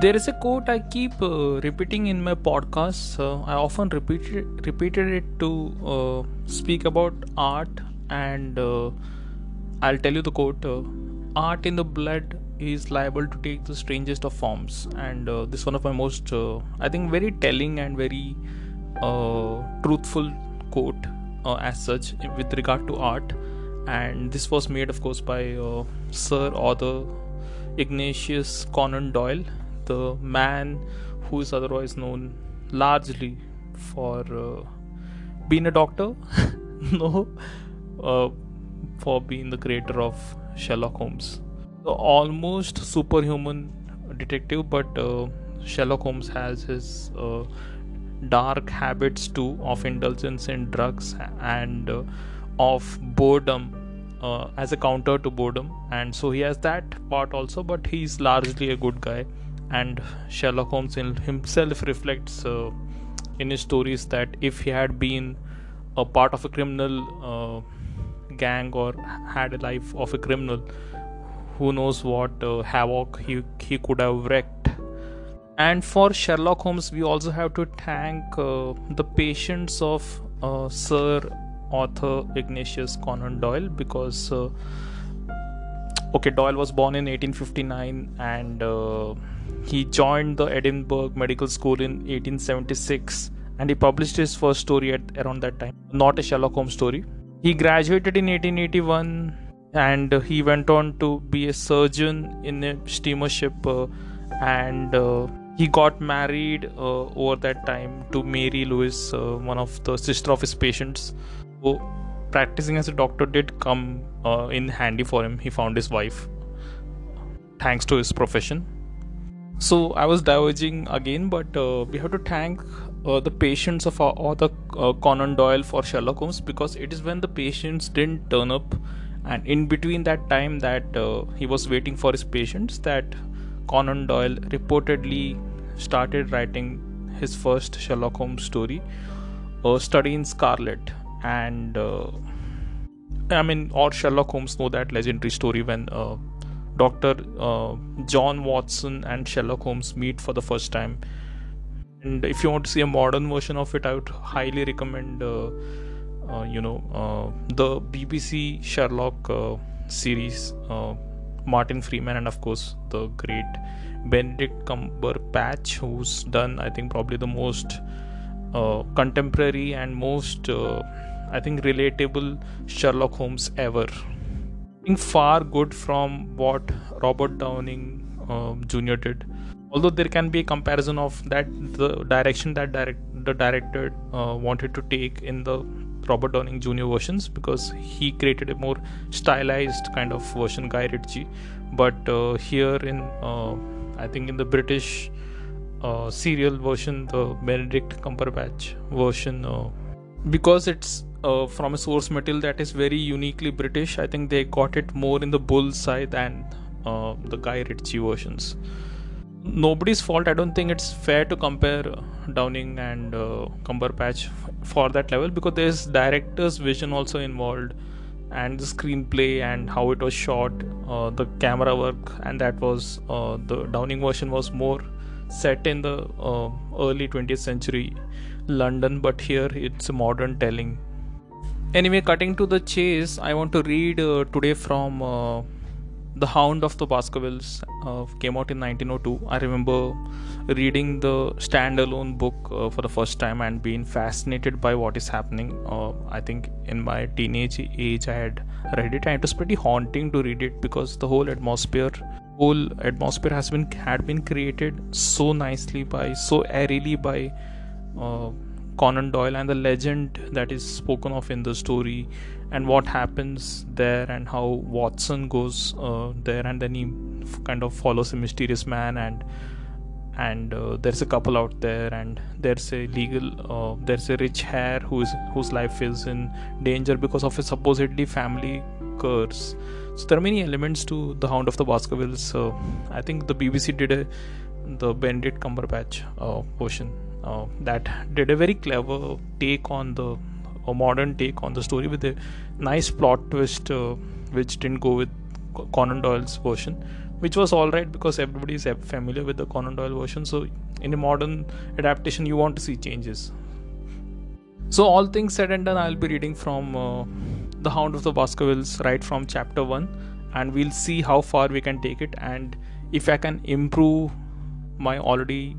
There is a quote I keep uh, repeating in my podcasts. Uh, I often repeated repeated it to uh, speak about art, and uh, I'll tell you the quote: uh, "Art in the blood is liable to take the strangest of forms." And uh, this is one of my most, I think, very telling and very truthful quote as such with regard to art. And this was made, of course, by Sir Arthur Ignatius Conan Doyle the man who is otherwise known largely for uh, being a doctor, no, uh, for being the creator of Sherlock Holmes. The almost superhuman detective, but uh, Sherlock Holmes has his uh, dark habits too of indulgence in drugs and uh, of boredom uh, as a counter to boredom and so he has that part also but he's largely a good guy and Sherlock Holmes himself reflects uh, in his stories that if he had been a part of a criminal uh, gang or had a life of a criminal, who knows what uh, havoc he, he could have wreaked. And for Sherlock Holmes, we also have to thank uh, the patience of uh, Sir Arthur Ignatius Conan Doyle because uh, okay doyle was born in 1859 and uh, he joined the edinburgh medical school in 1876 and he published his first story at around that time not a sherlock holmes story. He graduated in 1881 and he went on to be a surgeon in a steamer ship uh, and uh, he got married uh, over that time to mary lewis uh, one of the sister of his patients. So practicing as a doctor did come uh, in handy for him. He found his wife thanks to his profession. So I was diverging again, but uh, we have to thank uh, the patience of our author uh, Conan Doyle for Sherlock Holmes because it is when the patients didn't turn up, and in between that time that uh, he was waiting for his patients, that Conan Doyle reportedly started writing his first Sherlock Holmes story, uh, Study in Scarlet and uh, I mean, or Sherlock Holmes know that legendary story when uh, Doctor uh, John Watson and Sherlock Holmes meet for the first time. And if you want to see a modern version of it, I would highly recommend, uh, uh, you know, uh, the BBC Sherlock series, Martin Freeman, and of course the great Benedict Cumberbatch, who's done, I think, probably the most contemporary and most I think relatable Sherlock Holmes ever. Being far good from what Robert Downing um, Jr. did. Although there can be a comparison of that the direction that direct, the director uh, wanted to take in the Robert Downing Jr. versions because he created a more stylized kind of version, Guy Ritchie. But uh, here in, uh, I think in the British uh, serial version, the Benedict Cumberbatch version, uh, because it's uh, from a source material that is very uniquely British. I think they got it more in the bullseye than uh, the Guy Ritchie versions. Nobody's fault. I don't think it's fair to compare Downing and uh, Cumberbatch for that level because there's director's vision also involved, and the screenplay and how it was shot, uh, the camera work, and that was uh, the Downing version was more set in the uh, early 20th century London, but here it's a modern telling anyway cutting to the chase i want to read uh, today from uh, the hound of the baskervilles uh, came out in 1902 i remember reading the standalone book uh, for the first time and being fascinated by what is happening. Uh, i think in my teenage age i had read it and it was pretty haunting to read it because the whole atmosphere whole atmosphere has been had been created so nicely by so airily by uh, Conan Doyle and the legend that is spoken of in the story, and what happens there, and how Watson goes uh, there, and then he kind of follows a mysterious man, and and uh, there's a couple out there, and there's a legal, uh, there's a rich heir who is whose life is in danger because of a supposedly family curse. So there are many elements to the Hound of the Baskervilles. So I think the BBC did a the Benedict Cumberbatch uh, version uh, that did a very clever take on the a modern take on the story with a nice plot twist uh, which didn't go with Conan Doyle's version which was alright because everybody is familiar with the Conan Doyle version. So, in a modern adaptation, you want to see changes. So, all things said and done, I'll be reading from uh, The Hound of the Baskervilles right from chapter 1, and we'll see how far we can take it and if I can improve my already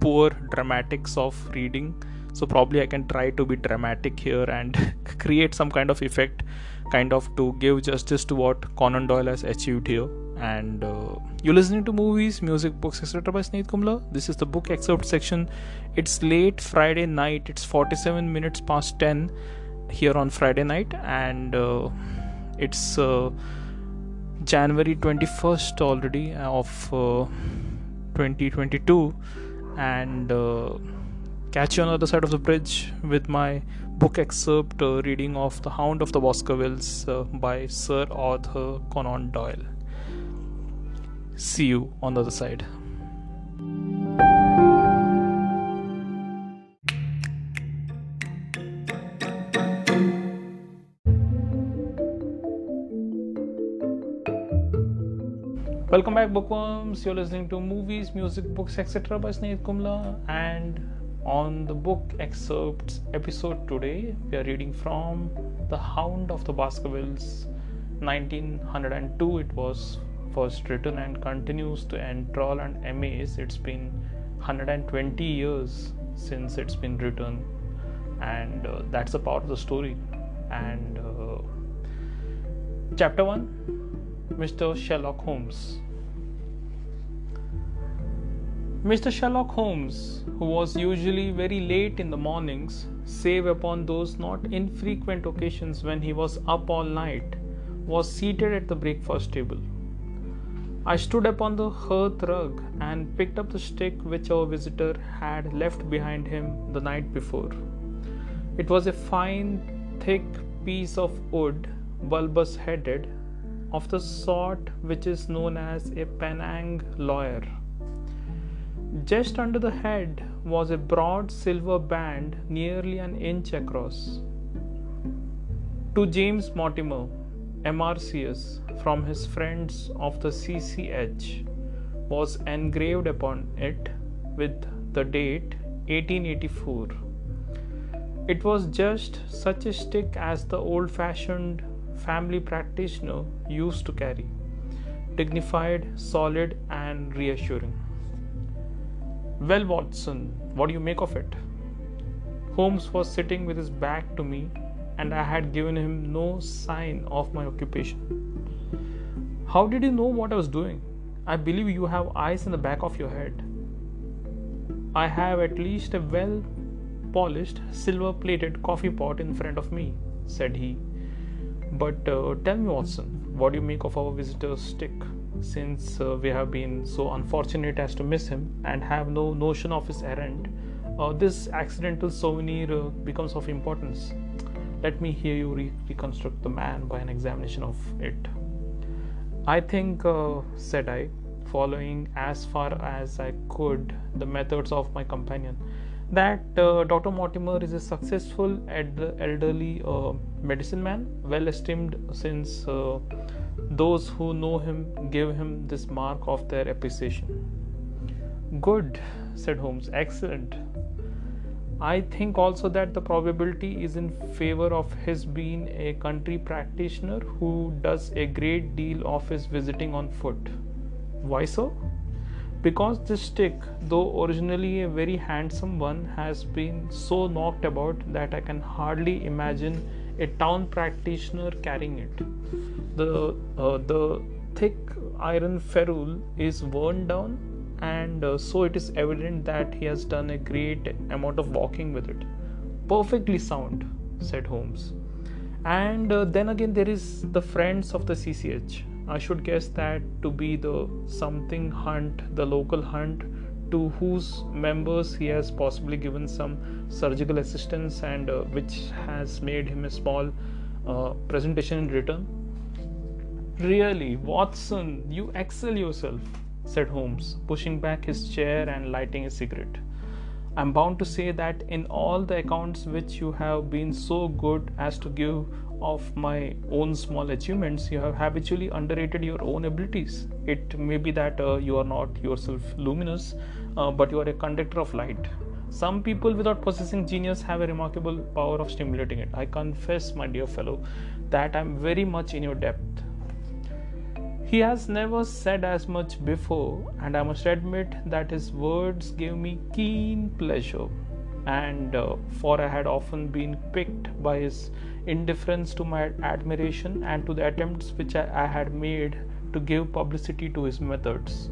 poor dramatics of reading. So, probably I can try to be dramatic here and create some kind of effect, kind of to give justice to what Conan Doyle has achieved here and uh, you're listening to movies, music, books, etc. by Sneed Kumla. This is the book excerpt section. It's late Friday night. It's 47 minutes past 10 here on Friday night, and uh, it's uh, January 21st already of uh, 2022, and uh, catch you on the other side of the bridge with my book excerpt uh, reading of The Hound of the Baskervilles by Sir Arthur Conan Doyle. See you on the other side. Welcome back, bookworms. You're listening to movies, music, books, etc. by Sneed Kumla. And on the book excerpts episode today, we are reading from The Hound of the Baskervilles, 1902. It was first written and continues to enthrall and amaze. It's been 120 years since it's been written, and uh, that's a part of the story. And uh, chapter 1 Mr. Sherlock Holmes. Mr. Sherlock Holmes, who was usually very late in the mornings, save upon those not infrequent occasions when he was up all night, was seated at the breakfast table. I stood upon the hearth rug and picked up the stick which our visitor had left behind him the night before. It was a fine, thick piece of wood, bulbous headed, of the sort which is known as a Penang lawyer. Just under the head was a broad silver band nearly an inch across. To James Mortimer, MRCS from his friends of the CCH was engraved upon it with the date 1884. It was just such a stick as the old fashioned family practitioner used to carry dignified, solid, and reassuring. Well, Watson, what do you make of it? Holmes was sitting with his back to me and I had given him no sign of my occupation. How did you know what I was doing? I believe you have eyes in the back of your head. I have at least a well polished silver plated coffee pot in front of me, said he. But uh, tell me, Watson, what do you make of our visitor's stick? Since uh, we have been so unfortunate as to miss him and have no notion of his errand, uh, this accidental souvenir uh, becomes of importance. Let me hear you re- reconstruct the man by an examination of it. I think, uh, said I, following as far as I could the methods of my companion, that uh, Dr. Mortimer is a successful ed- elderly uh, medicine man, well esteemed since those who know him give him this mark of their appreciation. Good, said Holmes. Excellent. I think also that the probability is in favor of his being a country practitioner who does a great deal of his visiting on foot. Why so? Because this stick, though originally a very handsome one, has been so knocked about that I can hardly imagine a town practitioner carrying it. The uh, the thick iron ferrule is worn down and uh, so it is evident that he has done a great amount of walking with it. Perfectly sound, said Holmes. And uh, then again, there is the friends of the CCH. I should guess that to be the something hunt, the local hunt, to whose members he has possibly given some surgical assistance and uh, which has made him a small uh, presentation in return. Really, Watson, you excel yourself said Holmes, pushing back his chair and lighting a cigarette. I'm bound to say that in all the accounts which you have been so good as to give of my own small achievements, you have habitually underrated your own abilities. It may be that uh, you are not yourself luminous, uh, but you are a conductor of light. Some people without possessing genius have a remarkable power of stimulating it. I confess, my dear fellow, that I am very much in your depth. He has never said as much before, and I must admit that his words gave me keen pleasure and uh, for I had often been piqued by his indifference to my admiration and to the attempts which I, I had made to give publicity to his methods.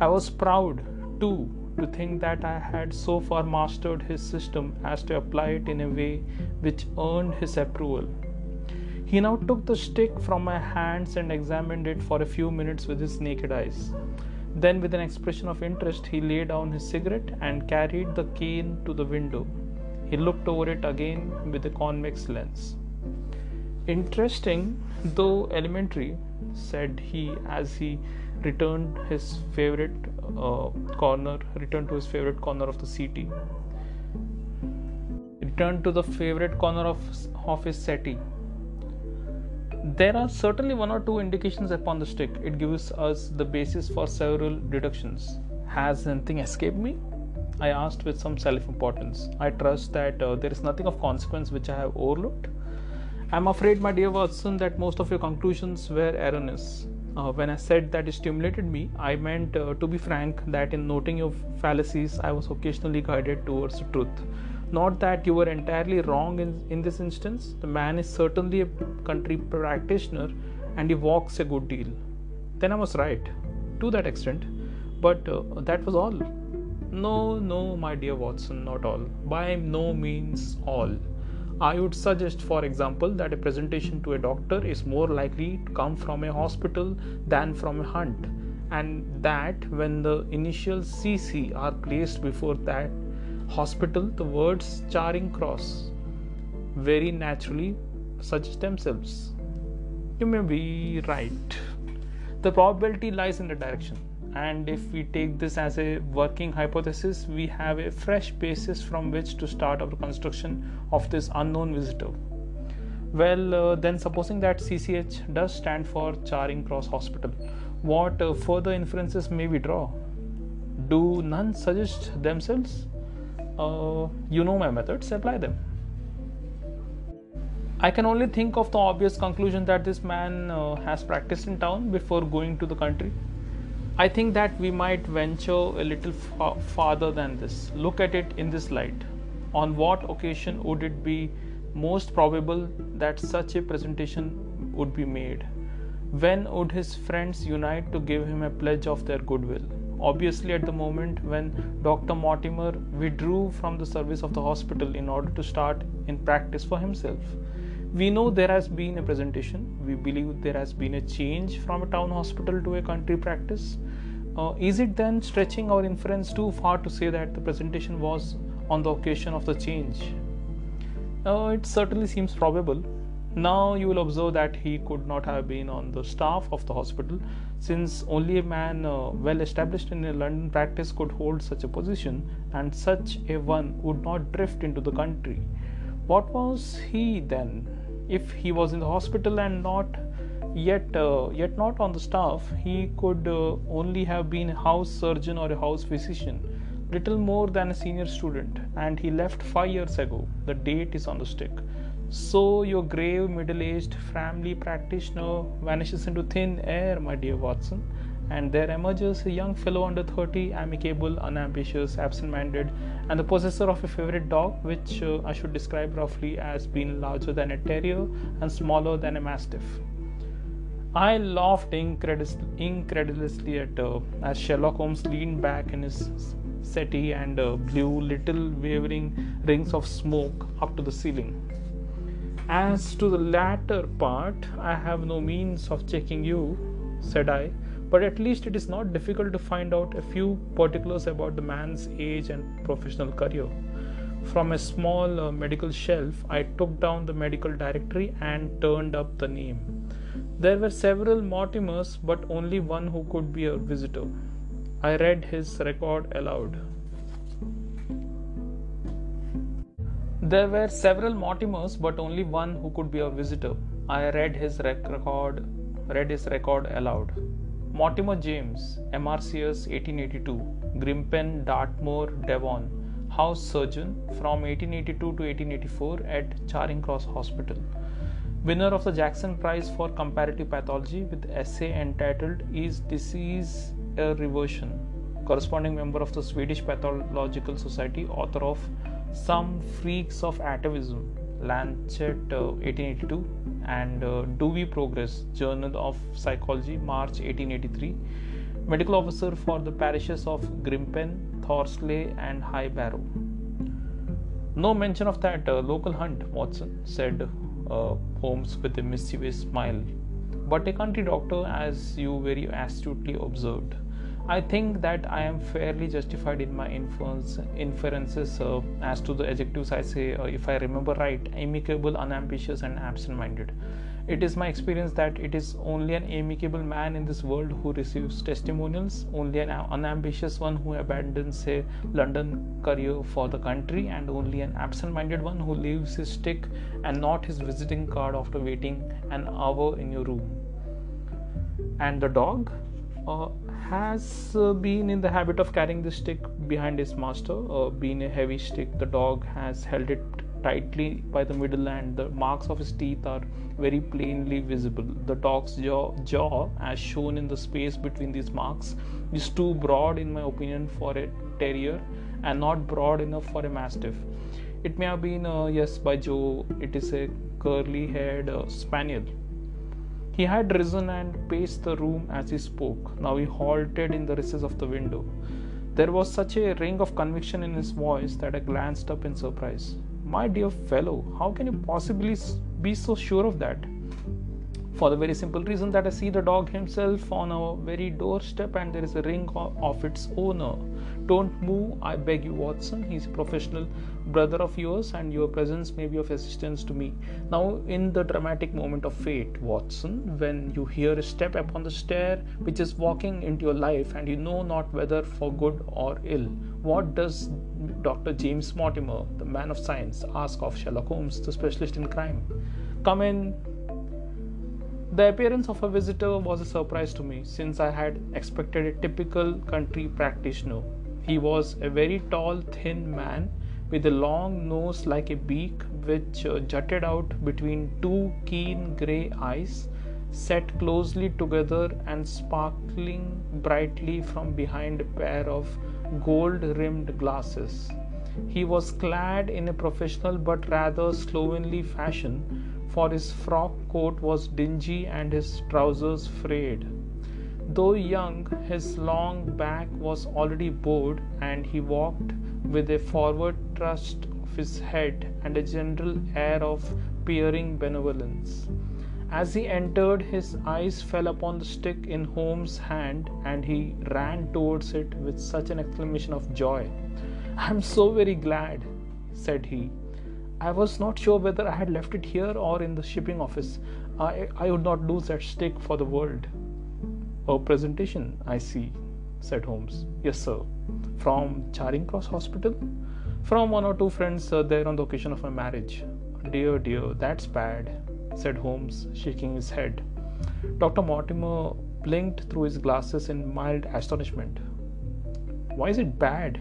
I was proud, too, to think that I had so far mastered his system as to apply it in a way which earned his approval. He now took the stick from my hands and examined it for a few minutes with his naked eyes. Then, with an expression of interest, he laid down his cigarette and carried the cane to the window. He looked over it again with a convex lens. Interesting, though elementary, said he as he returned his favorite uh, corner, returned to his favorite corner of the city. Returned to the favorite corner of, of his settee there are certainly one or two indications upon the stick. It gives us the basis for several deductions. Has anything escaped me? I asked with some self importance. I trust that uh, there is nothing of consequence which I have overlooked. I'm afraid, my dear Watson, that most of your conclusions were erroneous. Uh, when I said that it stimulated me, I meant, uh, to be frank, that in noting your fallacies, I was occasionally guided towards the truth. Not that you were entirely wrong in, in this instance. The man is certainly a country practitioner and he walks a good deal. Then I was right to that extent, but uh, that was all. No, no, my dear Watson, not all. By no means all. I would suggest, for example, that a presentation to a doctor is more likely to come from a hospital than from a hunt, and that when the initials CC are placed before that hospital, the words Charing Cross very naturally suggest themselves. You may be right. The probability lies in the direction. And if we take this as a working hypothesis, we have a fresh basis from which to start our construction of this unknown visitor. Well, uh, then, supposing that CCH does stand for Charing Cross Hospital, what uh, further inferences may we draw? Do none suggest themselves? uh, you know my methods, apply them. I can only think of the obvious conclusion that this man uh, has practiced in town before going to the country. I think that we might venture a little fa- farther than this. Look at it in this light. On what occasion would it be most probable that such a presentation would be made? When would his friends unite to give him a pledge of their goodwill? obviously at the moment when Dr. Mortimer withdrew from the service of the hospital in order to start in practice for himself. We know there has been a presentation. We believe there has been a change from a town hospital to a country practice. Uh, is it then stretching our inference too far to say that the presentation was on the occasion of the change? Uh, it certainly seems probable. Now you will observe that he could not have been on the staff of the hospital since only a man uh, well established in a London practice could hold such a position, and such a one would not drift into the country. What was he then? If he was in the hospital and not yet uh, yet not on the staff, he could uh, only have been a house surgeon or a house physician, little more than a senior student, and he left five years ago. The date is on the stick. So your grave middle-aged family practitioner vanishes into thin air, my dear Watson, and there emerges a young fellow under 30, amicable, unambitious, absent-minded, and the possessor of a favorite dog, which uh, I should describe roughly as being larger than a terrier and smaller than a mastiff. I laughed incredulously at uh, as Sherlock Holmes leaned back in his settee and uh, blew little wavering rings of smoke up to the ceiling. As to the latter part, I have no means of checking you, said I, but at least it is not difficult to find out a few particulars about the man's age and professional career. From a small uh, medical shelf, I took down the medical directory and turned up the name. There were several Mortimers, but only one who could be a visitor. I read his record aloud. There were several Mortimers, but only one who could be a visitor. I read his record, read his record aloud. Mortimer James, MRCS 1882, Grimpen, Dartmoor, Devon, house surgeon from 1882 to 1884 at Charing Cross Hospital. Winner of the Jackson Prize for Comparative Pathology with essay entitled Is Disease a Reversion? Corresponding member of the Swedish Pathological Society, author of some Freaks of Atavism, Lancet uh, 1882, and uh, Do We Progress, Journal of Psychology, March 1883. Medical officer for the parishes of Grimpen, Thorsley, and High Barrow. No mention of that uh, local hunt, Watson, said uh, Holmes with a mischievous smile. But a country doctor, as you very astutely observed. I think that I am fairly justified in my inferences uh, as to the adjectives I say, uh, if I remember right, amicable, unambitious, and absent minded. It is my experience that it is only an amicable man in this world who receives testimonials, only an unambitious one who abandons a London career for the country, and only an absent minded one who leaves his stick and not his visiting card after waiting an hour in your room. And the dog? Uh, has uh, been in the habit of carrying the stick behind his master. Uh, being a heavy stick, the dog has held it tightly by the middle, and the marks of his teeth are very plainly visible. The dog's jaw, jaw, as shown in the space between these marks, is too broad, in my opinion, for a terrier, and not broad enough for a mastiff. It may have been, uh, yes, by Joe, it is a curly haired uh, spaniel he had risen and paced the room as he spoke. Now he halted in the recess of the window. There was such a ring of conviction in his voice that I glanced up in surprise. My dear fellow, how can you possibly be so sure of that? For the very simple reason that I see the dog himself on our very doorstep and there is a ring of its owner. Don't move, I beg you, Watson. He's a professional brother of yours and your presence may be of assistance to me. Now, in the dramatic moment of fate, Watson, when you hear a step upon the stair which is walking into your life and you know not whether for good or ill, what does Dr. James Mortimer, the man of science, ask of Sherlock Holmes, the specialist in crime? Come in, the appearance of a visitor was a surprise to me since I had expected a typical country practitioner. He was a very tall, thin man with a long nose like a beak which uh, jutted out between two keen grey eyes set closely together and sparkling brightly from behind a pair of gold rimmed glasses. He was clad in a professional but rather slovenly fashion for his frock coat was dingy and his trousers frayed. Though young, his long back was already bowed, and he walked with a forward thrust of his head and a general air of peering benevolence. As he entered, his eyes fell upon the stick in Holmes' hand, and he ran towards it with such an exclamation of joy. I am so very glad, said he. I was not sure whether I had left it here or in the shipping office. I, I would not lose that stick for the world. A presentation, I see, said Holmes. Yes, sir. From Charing Cross Hospital? From one or two friends uh, there on the occasion of my marriage. Dear, dear, that's bad, said Holmes, shaking his head. Dr. Mortimer blinked through his glasses in mild astonishment. Why is it bad?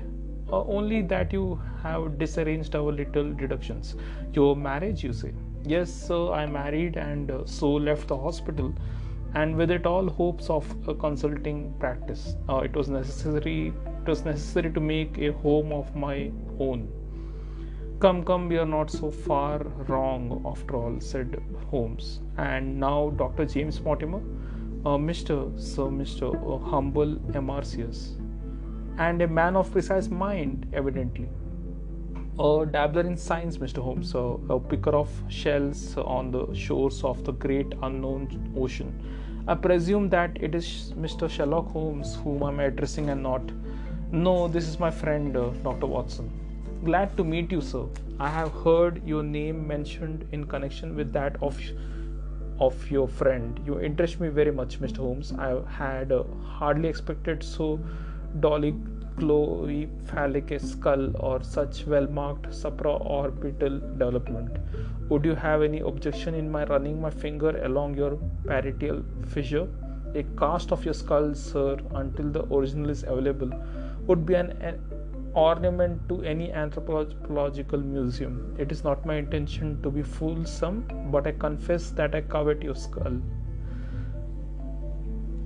Uh, only that you have disarranged our little deductions. Your marriage, you say. Yes, sir, I married and uh, so left the hospital, and with it all hopes of a consulting practice. Uh, it was necessary. It was necessary to make a home of my own. Come, come, we are not so far wrong after all, said Holmes. And now, Dr. James Mortimer, uh, Mr. Sir, Mr. Uh, humble MRCS and a man of precise mind, evidently. A dabbler in science, Mr. Holmes, a picker of shells on the shores of the great unknown ocean. I presume that it is Mr. Sherlock Holmes whom I'm addressing and not. No, this is my friend, uh, Dr. Watson. Glad to meet you, sir. I have heard your name mentioned in connection with that of of your friend. You interest me very much, Mr. Holmes. I had uh, hardly expected so phallic skull or such well marked supraorbital development. Would you have any objection in my running my finger along your parietal fissure? A cast of your skull, sir, until the original is available, would be an, an ornament to any anthropological museum. It is not my intention to be fulsome, but I confess that I covet your skull.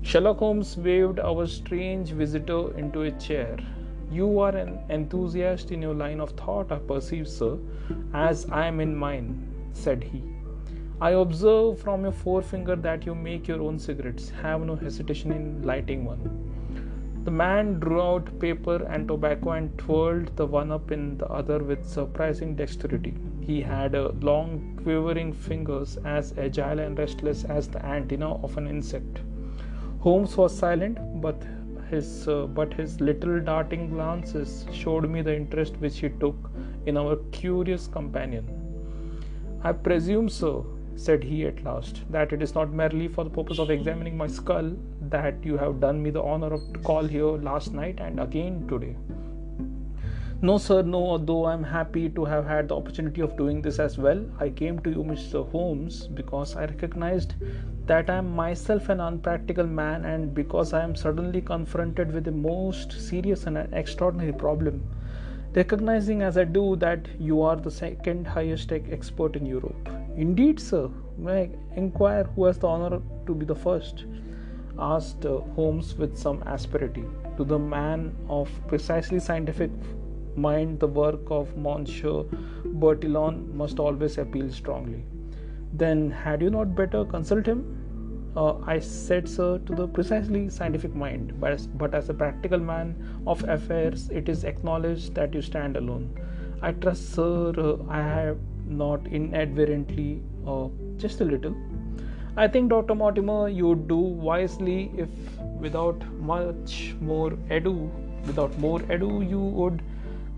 Sherlock Holmes waved our strange visitor into a chair. You are an enthusiast in your line of thought, I perceive, sir, as I am in mine, said he. I observe from your forefinger that you make your own cigarettes. Have no hesitation in lighting one. The man drew out paper and tobacco and twirled the one up in the other with surprising dexterity. He had long, quivering fingers as agile and restless as the antenna of an insect. Holmes was silent, but his uh, but his little darting glances showed me the interest which he took in our curious companion. I presume, sir, said he at last, that it is not merely for the purpose of examining my skull that you have done me the honor of to call here last night and again today. No, sir, no, though I am happy to have had the opportunity of doing this as well. I came to you, Mr. Holmes, because I recognized that I am myself an unpractical man and because I am suddenly confronted with a most serious and extraordinary problem. Recognizing as I do that you are the second highest tech expert in Europe. Indeed, sir. May I inquire who has the honor to be the first? asked Holmes with some asperity. To the man of precisely scientific mind, the work of Monsieur Bertillon must always appeal strongly. Then, had you not better consult him? Uh, I said, sir, to the precisely scientific mind, but as, but as a practical man of affairs, it is acknowledged that you stand alone. I trust, sir, uh, I have not inadvertently, uh, just a little. I think, Dr. Mortimer, you would do wisely if, without much more ado, without more ado, you would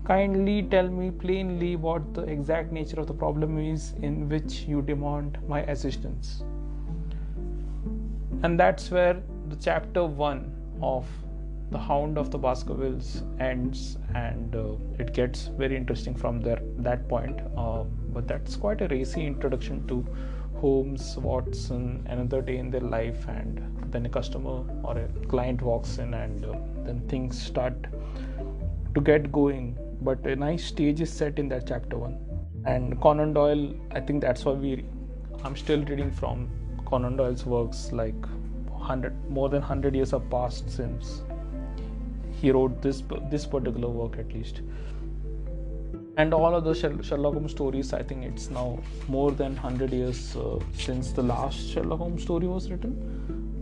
Kindly tell me plainly what the exact nature of the problem is in which you demand my assistance. And that's where the chapter 1 of The Hound of the Baskervilles ends, and uh, it gets very interesting from there that point. Uh, but that's quite a racy introduction to Holmes, Watson, another day in their life, and then a customer or a client walks in, and uh, then things start to get going but a nice stage is set in that chapter one. And Conan Doyle, I think that's why we. I'm still reading from Conan Doyle's works. Like hundred, more than hundred years have passed since he wrote this this particular work, at least. And all of the Sherlock Holmes stories, I think it's now more than 100 years uh, since the last Sherlock Holmes story was written.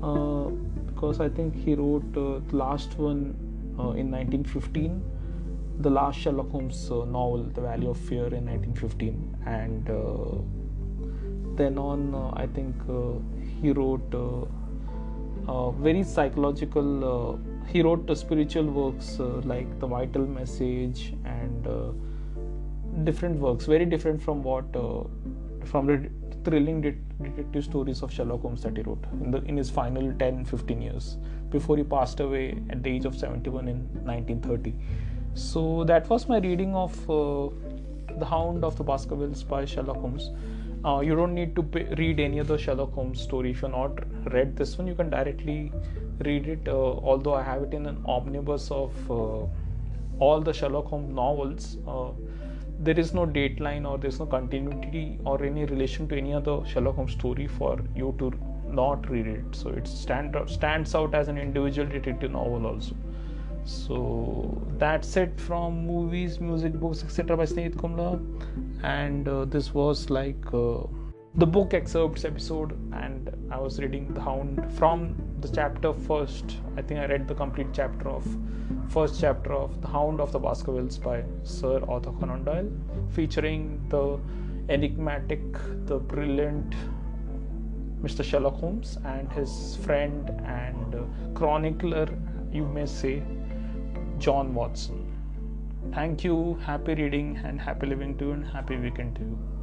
Uh, because I think he wrote uh, the last one uh, in 1915 the last Sherlock Holmes uh, novel, The Valley of Fear, in 1915, and uh, then on, uh, I think uh, he wrote uh, very psychological. he wrote spiritual works like The Vital Message and different works, very different from what from the thrilling detective stories of Sherlock Holmes that he wrote in the in his final 10 15 years before he passed away at the age of 71 in 1930 so that was my reading of uh, The Hound of the Baskervilles by Sherlock Holmes. Uh, you don't need to read any other Sherlock Holmes story. If you're not read this one, you can directly read it. Uh, although I have it in an omnibus of uh, all the Sherlock Holmes novels, uh, there is no dateline or there's no continuity or any relation to any other Sherlock Holmes story for you to not read it. So it stand, stands out as an individual detective novel also so that's it from movies music books etc by Sneet Kumla and uh, this was like uh, the book excerpts episode and I was reading The Hound from the chapter first I think I read the complete chapter of first chapter of The Hound of the Baskervilles by Sir Arthur Conan Doyle featuring the enigmatic the brilliant Mr. Sherlock Holmes and his friend and uh, chronicler you may say John Watson. Thank you, happy reading, and happy living to you, and happy weekend to you.